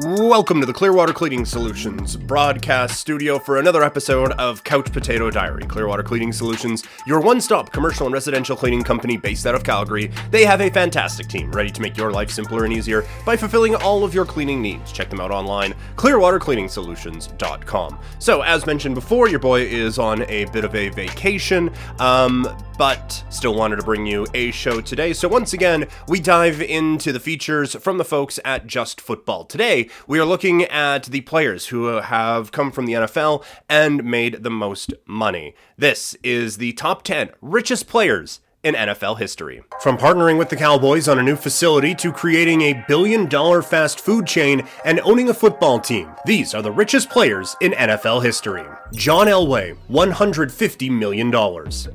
Welcome to the Clearwater Cleaning Solutions broadcast studio for another episode of Couch Potato Diary. Clearwater Cleaning Solutions, your one stop commercial and residential cleaning company based out of Calgary. They have a fantastic team ready to make your life simpler and easier by fulfilling all of your cleaning needs. Check them out online, clearwatercleaningsolutions.com. So, as mentioned before, your boy is on a bit of a vacation. Um, but still wanted to bring you a show today. So, once again, we dive into the features from the folks at Just Football. Today, we are looking at the players who have come from the NFL and made the most money. This is the top 10 richest players in NFL history. From partnering with the Cowboys on a new facility to creating a billion dollar fast food chain and owning a football team, these are the richest players in NFL history. John Elway, $150 million.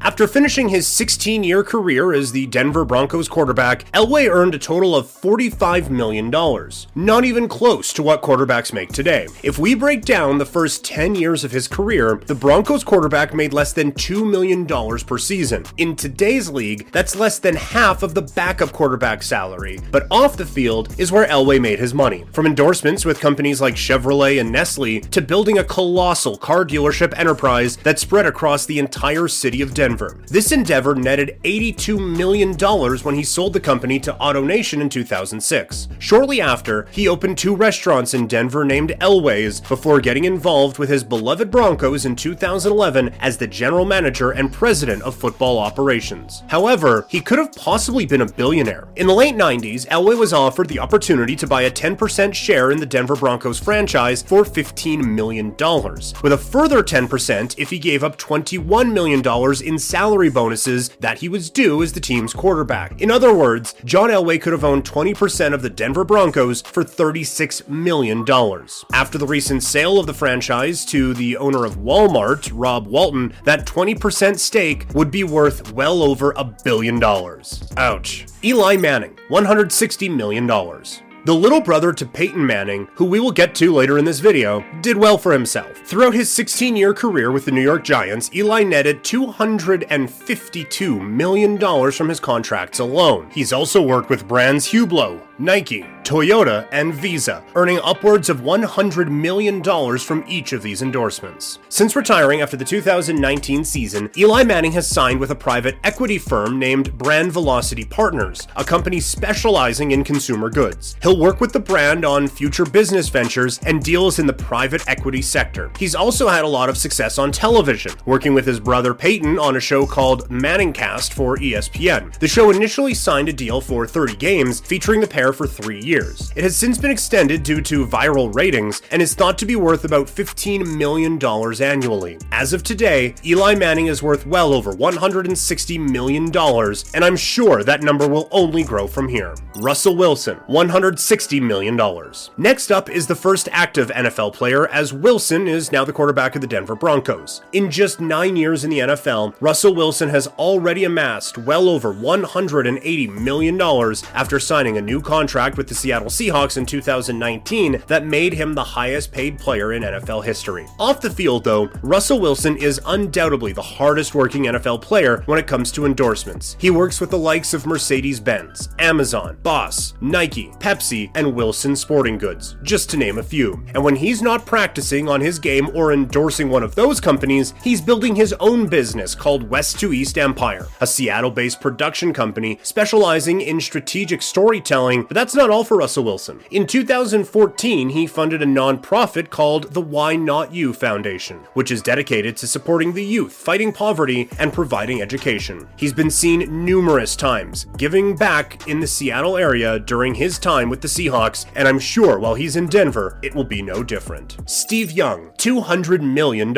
After finishing his 16 year career as the Denver Broncos quarterback, Elway earned a total of $45 million. Not even close to what quarterbacks make today. If we break down the first 10 years of his career, the Broncos quarterback made less than $2 million per season. In today's league, that's less than half of the backup quarterback salary. But off the field is where Elway made his money. From endorsements with companies like Chevrolet and Nestle to building a colossal car dealership enterprise that spread across the entire city of Denver. This endeavor netted $82 million when he sold the company to AutoNation in 2006. Shortly after, he opened two restaurants in Denver named Elway's before getting involved with his beloved Broncos in 2011 as the general manager and president of football operations. However, he could have possibly been a billionaire. In the late 90s, Elway was offered the opportunity to buy a 10% share in the Denver Broncos franchise for $15 million, with a further 10% if he gave up $21 million in salary bonuses that he was due as the team's quarterback. In other words, John Elway could have owned 20% of the Denver Broncos for $36 million. After the recent sale of the franchise to the owner of Walmart, Rob Walton, that 20% stake would be worth well over a billion dollars. Ouch. Eli Manning, $160 million. The little brother to Peyton Manning, who we will get to later in this video, did well for himself. Throughout his 16 year career with the New York Giants, Eli netted $252 million from his contracts alone. He's also worked with brands Hublot, Nike, Toyota, and Visa, earning upwards of $100 million from each of these endorsements. Since retiring after the 2019 season, Eli Manning has signed with a private equity firm named Brand Velocity Partners, a company specializing in consumer goods. He'll work with the brand on future business ventures and deals in the private equity sector. He's also had a lot of success on television, working with his brother Peyton on a show called Manningcast for ESPN. The show initially signed a deal for 30 games, featuring the pair for three years. It has since been extended due to viral ratings and is thought to be worth about $15 million annually. As of today, Eli Manning is worth well over $160 million, and I'm sure that number will only grow from here. Russell Wilson, $160 million. Next up is the first active NFL player, as Wilson is now the quarterback of the Denver Broncos. In just nine years in the NFL, Russell Wilson has already amassed well over $180 million after signing a new contract with the Seattle Seahawks in 2019 that made him the highest paid player in NFL history. Off the field, though, Russell Wilson is undoubtedly the hardest working NFL player when it comes to endorsements. He works with the likes of Mercedes Benz, Amazon, Boss, Nike, Pepsi, and Wilson Sporting Goods, just to name a few. And when he's not practicing on his game or endorsing one of those companies, he's building his own business called West to East Empire, a Seattle based production company specializing in strategic storytelling. But that's not all for Russell Wilson. In 2014, he funded a nonprofit called the Why Not You Foundation, which is dedicated to supporting the youth, fighting poverty, and providing education. He's been seen numerous times giving back in the Seattle area during his time with the Seahawks, and I'm sure while he's in Denver, it will be no different. Steve Young, $200 million.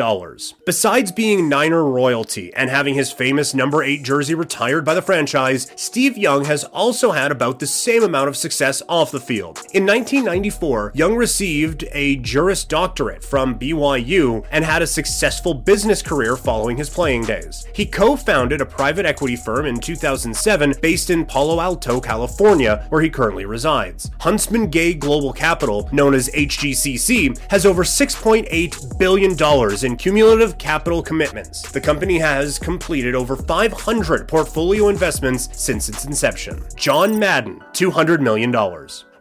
Besides being Niner royalty and having his famous number 8 jersey retired by the franchise, Steve Young has also had about the same amount of success off the field. In 1994, Young received a Juris Doctorate from BYU and had a successful business career following his playing days. He co founded a private equity firm in 2007 based in Palo Alto, California, where he currently resides. Huntsman Gay Global Capital, known as HGGC, has over $6.8 billion in cumulative capital commitments. The company has completed over 500 portfolio investments since its inception. John Madden, $200 million.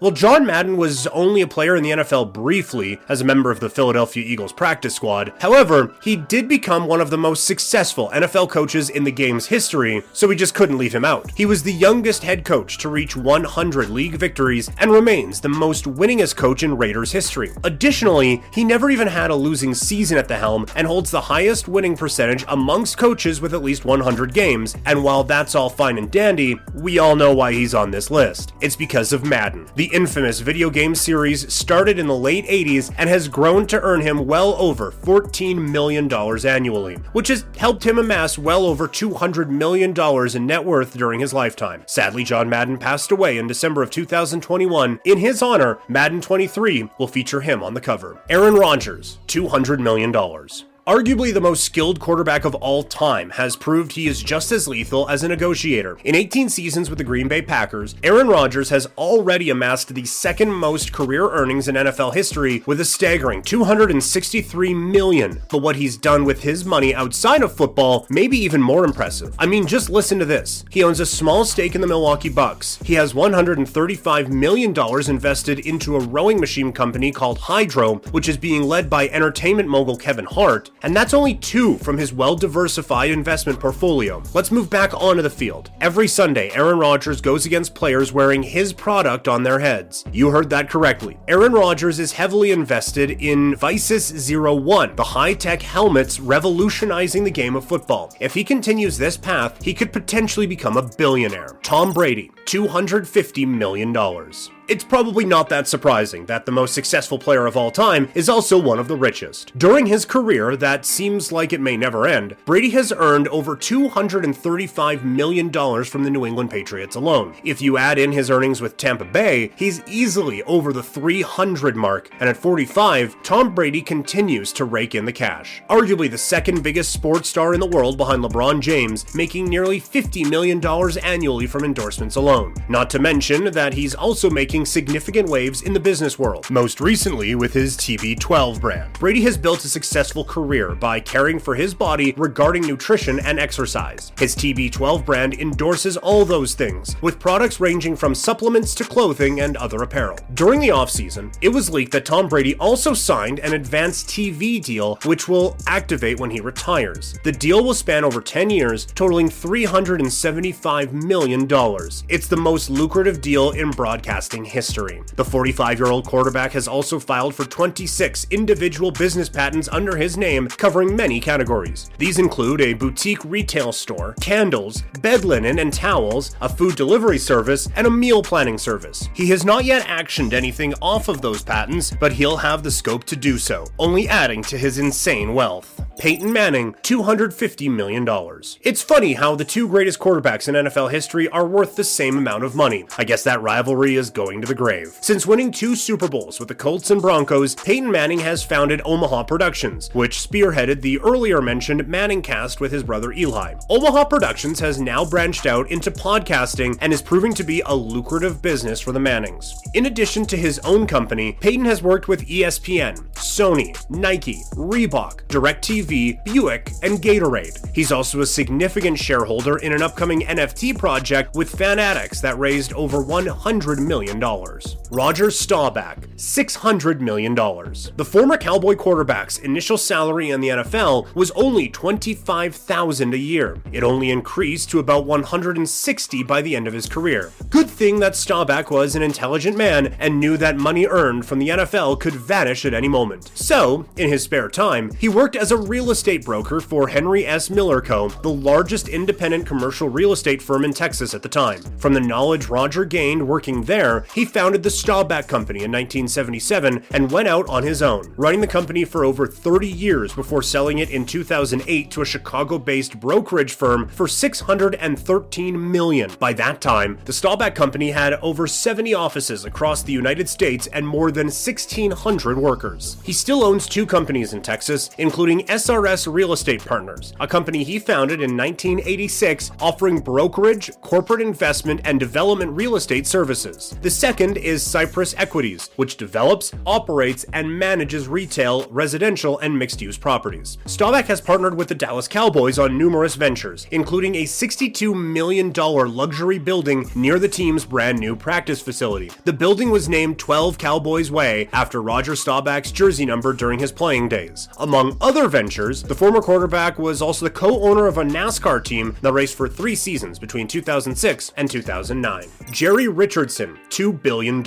Well, John Madden was only a player in the NFL briefly as a member of the Philadelphia Eagles practice squad. However, he did become one of the most successful NFL coaches in the game's history, so we just couldn't leave him out. He was the youngest head coach to reach 100 league victories and remains the most winningest coach in Raiders history. Additionally, he never even had a losing season at the helm and holds the highest winning percentage amongst coaches with at least 100 games. And while that's all fine and dandy, we all know why he's on this list. It's because of Madden. The infamous video game series started in the late 80s and has grown to earn him well over $14 million annually, which has helped him amass well over $200 million in net worth during his lifetime. Sadly, John Madden passed away in December of 2021. In his honor, Madden 23 will feature him on the cover. Aaron Rodgers, $200 million arguably the most skilled quarterback of all time, has proved he is just as lethal as a negotiator. In 18 seasons with the Green Bay Packers, Aaron Rodgers has already amassed the second most career earnings in NFL history with a staggering 263 million. But what he's done with his money outside of football may be even more impressive. I mean, just listen to this. He owns a small stake in the Milwaukee Bucks. He has 135 million dollars invested into a rowing machine company called Hydrow, which is being led by entertainment mogul Kevin Hart and that's only two from his well diversified investment portfolio. Let's move back onto the field. Every Sunday, Aaron Rodgers goes against players wearing his product on their heads. You heard that correctly. Aaron Rodgers is heavily invested in Vicis 01, the high tech helmets revolutionizing the game of football. If he continues this path, he could potentially become a billionaire. Tom Brady, $250 million. It's probably not that surprising that the most successful player of all time is also one of the richest. During his career, that seems like it may never end, Brady has earned over $235 million from the New England Patriots alone. If you add in his earnings with Tampa Bay, he's easily over the 300 mark, and at 45, Tom Brady continues to rake in the cash. Arguably the second biggest sports star in the world behind LeBron James, making nearly $50 million annually from endorsements alone. Not to mention that he's also making making significant waves in the business world, most recently with his TB12 brand. Brady has built a successful career by caring for his body regarding nutrition and exercise. His TB12 brand endorses all those things, with products ranging from supplements to clothing and other apparel. During the offseason, it was leaked that Tom Brady also signed an advanced TV deal which will activate when he retires. The deal will span over 10 years, totaling $375 million. It's the most lucrative deal in broadcasting history. The 45 year old quarterback has also filed for 26 individual business patents under his name, covering many categories. These include a boutique retail store, candles, bed linen and towels, a food delivery service, and a meal planning service. He has not yet actioned anything off of those patents, but he'll have the scope to do so, only adding to his insane wealth. Peyton Manning, $250 million. It's funny how the two greatest quarterbacks in NFL history are worth the same amount of money. I guess that rivalry is going to the grave. Since winning two Super Bowls with the Colts and Broncos, Peyton Manning has founded Omaha Productions, which spearheaded the earlier mentioned Manning cast with his brother Eli. Omaha Productions has now branched out into podcasting and is proving to be a lucrative business for the Mannings. In addition to his own company, Peyton has worked with ESPN, Sony, Nike, Reebok, DirecTV, TV, Buick, and Gatorade. He's also a significant shareholder in an upcoming NFT project with Fanatics that raised over $100 million. Roger Staubach, $600 million. The former Cowboy quarterback's initial salary in the NFL was only $25,000 a year. It only increased to about 160 by the end of his career. Good thing that Staubach was an intelligent man and knew that money earned from the NFL could vanish at any moment. So, in his spare time, he worked as a real estate broker for Henry S. Miller Co., the largest independent commercial real estate firm in Texas at the time. From the knowledge Roger gained working there, he founded the Staubach Company in 1977 and went out on his own, running the company for over 30 years before selling it in 2008 to a Chicago-based brokerage firm for 613 million. By that time, the Staubach Company had over 70 offices across the United States and more than 1,600 workers. He still owns two companies in Texas, including SRS Real Estate Partners, a company he founded in 1986 offering brokerage, corporate investment, and development real estate services. The second is Cypress Equities, which develops, operates, and manages retail, residential, and mixed use properties. Staubach has partnered with the Dallas Cowboys on numerous ventures, including a $62 million luxury building near the team's brand new practice facility. The building was named 12 Cowboys Way after Roger Staubach's jersey number during his playing days. Among other ventures, the former quarterback was also the co owner of a NASCAR team that raced for three seasons between 2006 and 2009. Jerry Richardson, $2 billion.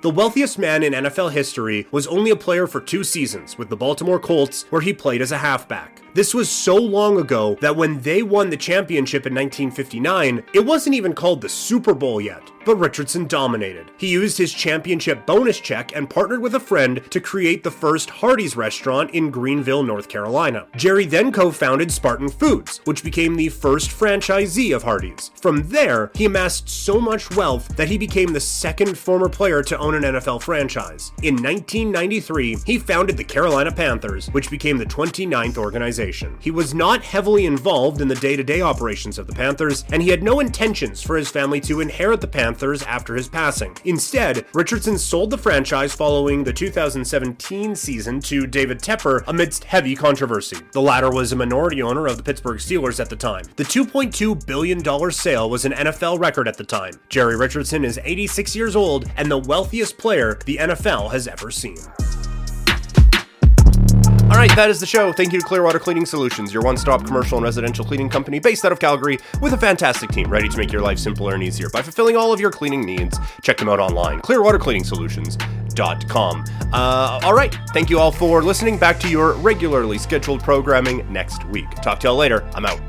The wealthiest man in NFL history was only a player for two seasons with the Baltimore Colts, where he played as a halfback. This was so long ago that when they won the championship in 1959, it wasn't even called the Super Bowl yet but Richardson dominated. He used his championship bonus check and partnered with a friend to create the first Hardee's restaurant in Greenville, North Carolina. Jerry then co founded Spartan Foods, which became the first franchisee of Hardee's. From there, he amassed so much wealth that he became the second former player to own an NFL franchise. In 1993, he founded the Carolina Panthers, which became the 29th organization. He was not heavily involved in the day to day operations of the Panthers, and he had no intentions for his family to inherit the Panthers after his passing. Instead, Richardson sold the franchise following the 2017 season to David Tepper amidst heavy controversy. The latter was a minority owner of the Pittsburgh Steelers at the time. The $2.2 billion sale was an NFL record at the time. Jerry Richardson is 86 years old and the wealthiest player the NFL has ever seen. Right, that is the show. Thank you to Clearwater Cleaning Solutions, your one stop commercial and residential cleaning company based out of Calgary with a fantastic team ready to make your life simpler and easier by fulfilling all of your cleaning needs. Check them out online, clearwatercleaningsolutions.com. Uh, all right, thank you all for listening. Back to your regularly scheduled programming next week. Talk to y'all later. I'm out.